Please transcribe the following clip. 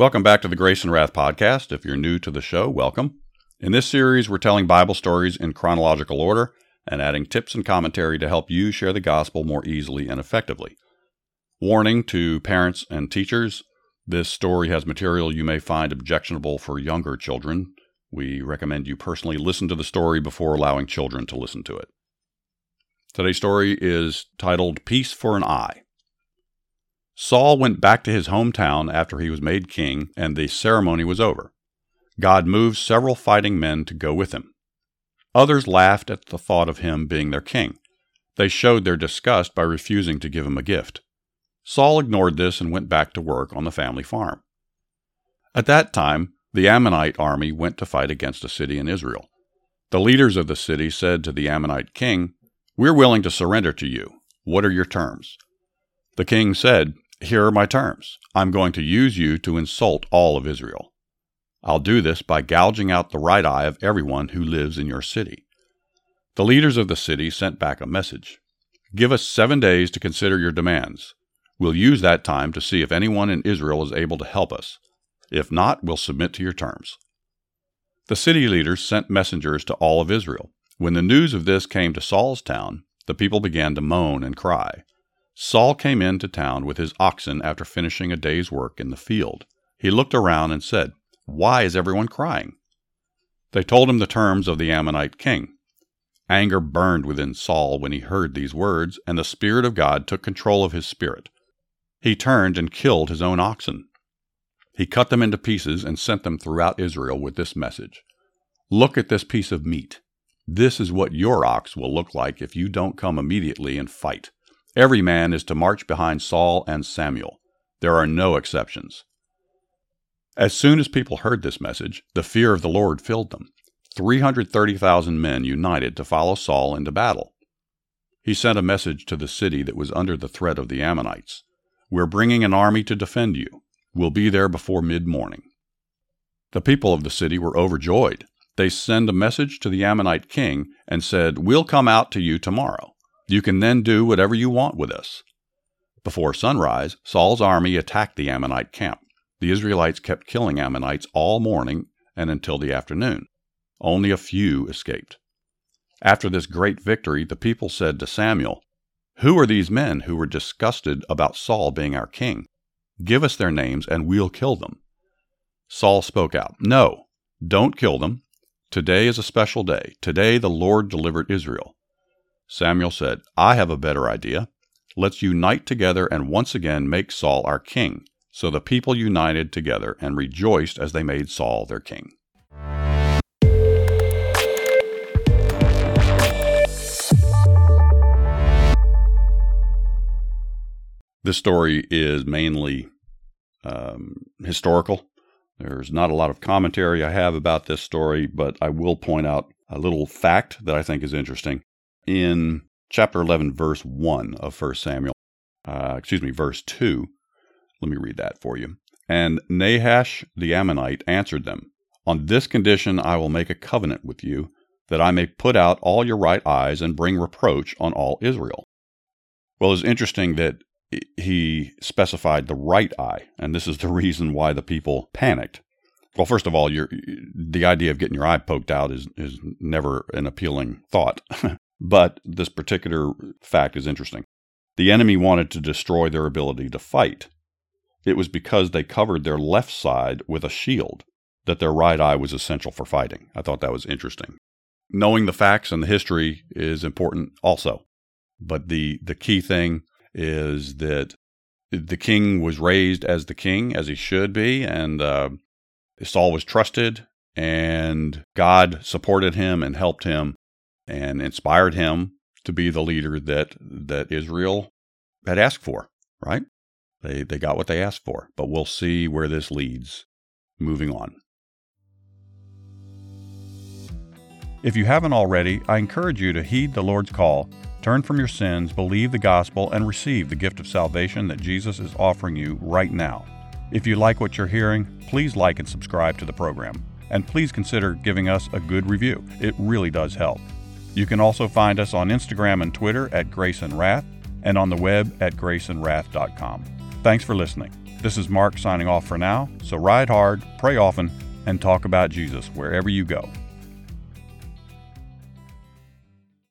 Welcome back to the Grace and Wrath podcast. If you're new to the show, welcome. In this series, we're telling Bible stories in chronological order and adding tips and commentary to help you share the gospel more easily and effectively. Warning to parents and teachers this story has material you may find objectionable for younger children. We recommend you personally listen to the story before allowing children to listen to it. Today's story is titled Peace for an Eye. Saul went back to his hometown after he was made king and the ceremony was over. God moved several fighting men to go with him. Others laughed at the thought of him being their king. They showed their disgust by refusing to give him a gift. Saul ignored this and went back to work on the family farm. At that time, the Ammonite army went to fight against a city in Israel. The leaders of the city said to the Ammonite king, We're willing to surrender to you. What are your terms? The king said, here are my terms. I'm going to use you to insult all of Israel. I'll do this by gouging out the right eye of everyone who lives in your city. The leaders of the city sent back a message Give us seven days to consider your demands. We'll use that time to see if anyone in Israel is able to help us. If not, we'll submit to your terms. The city leaders sent messengers to all of Israel. When the news of this came to Saul's town, the people began to moan and cry. Saul came into town with his oxen after finishing a day's work in the field. He looked around and said, Why is everyone crying? They told him the terms of the Ammonite king. Anger burned within Saul when he heard these words, and the Spirit of God took control of his spirit. He turned and killed his own oxen. He cut them into pieces and sent them throughout Israel with this message Look at this piece of meat. This is what your ox will look like if you don't come immediately and fight. Every man is to march behind Saul and Samuel. There are no exceptions. As soon as people heard this message, the fear of the Lord filled them. 330,000 men united to follow Saul into battle. He sent a message to the city that was under the threat of the Ammonites We're bringing an army to defend you. We'll be there before mid morning. The people of the city were overjoyed. They sent a message to the Ammonite king and said, We'll come out to you tomorrow. You can then do whatever you want with us. Before sunrise, Saul's army attacked the Ammonite camp. The Israelites kept killing Ammonites all morning and until the afternoon. Only a few escaped. After this great victory, the people said to Samuel, Who are these men who were disgusted about Saul being our king? Give us their names and we'll kill them. Saul spoke out, No, don't kill them. Today is a special day. Today the Lord delivered Israel. Samuel said, I have a better idea. Let's unite together and once again make Saul our king. So the people united together and rejoiced as they made Saul their king. This story is mainly um, historical. There's not a lot of commentary I have about this story, but I will point out a little fact that I think is interesting in chapter 11, verse 1 of 1 Samuel, uh, excuse me, verse 2. Let me read that for you. And Nahash the Ammonite answered them, On this condition I will make a covenant with you, that I may put out all your right eyes and bring reproach on all Israel. Well, it's interesting that he specified the right eye, and this is the reason why the people panicked. Well, first of all, the idea of getting your eye poked out is, is never an appealing thought. But this particular fact is interesting. The enemy wanted to destroy their ability to fight. It was because they covered their left side with a shield that their right eye was essential for fighting. I thought that was interesting. Knowing the facts and the history is important also. But the, the key thing is that the king was raised as the king, as he should be, and uh, Saul was trusted, and God supported him and helped him and inspired him to be the leader that that Israel had asked for, right? They they got what they asked for, but we'll see where this leads. moving on. If you haven't already, I encourage you to heed the Lord's call, turn from your sins, believe the gospel, and receive the gift of salvation that Jesus is offering you right now. If you like what you're hearing, please like and subscribe to the program. And please consider giving us a good review. It really does help. You can also find us on Instagram and Twitter at Grace and Wrath and on the web at graceandwrath.com. Thanks for listening. This is Mark signing off for now, so ride hard, pray often, and talk about Jesus wherever you go.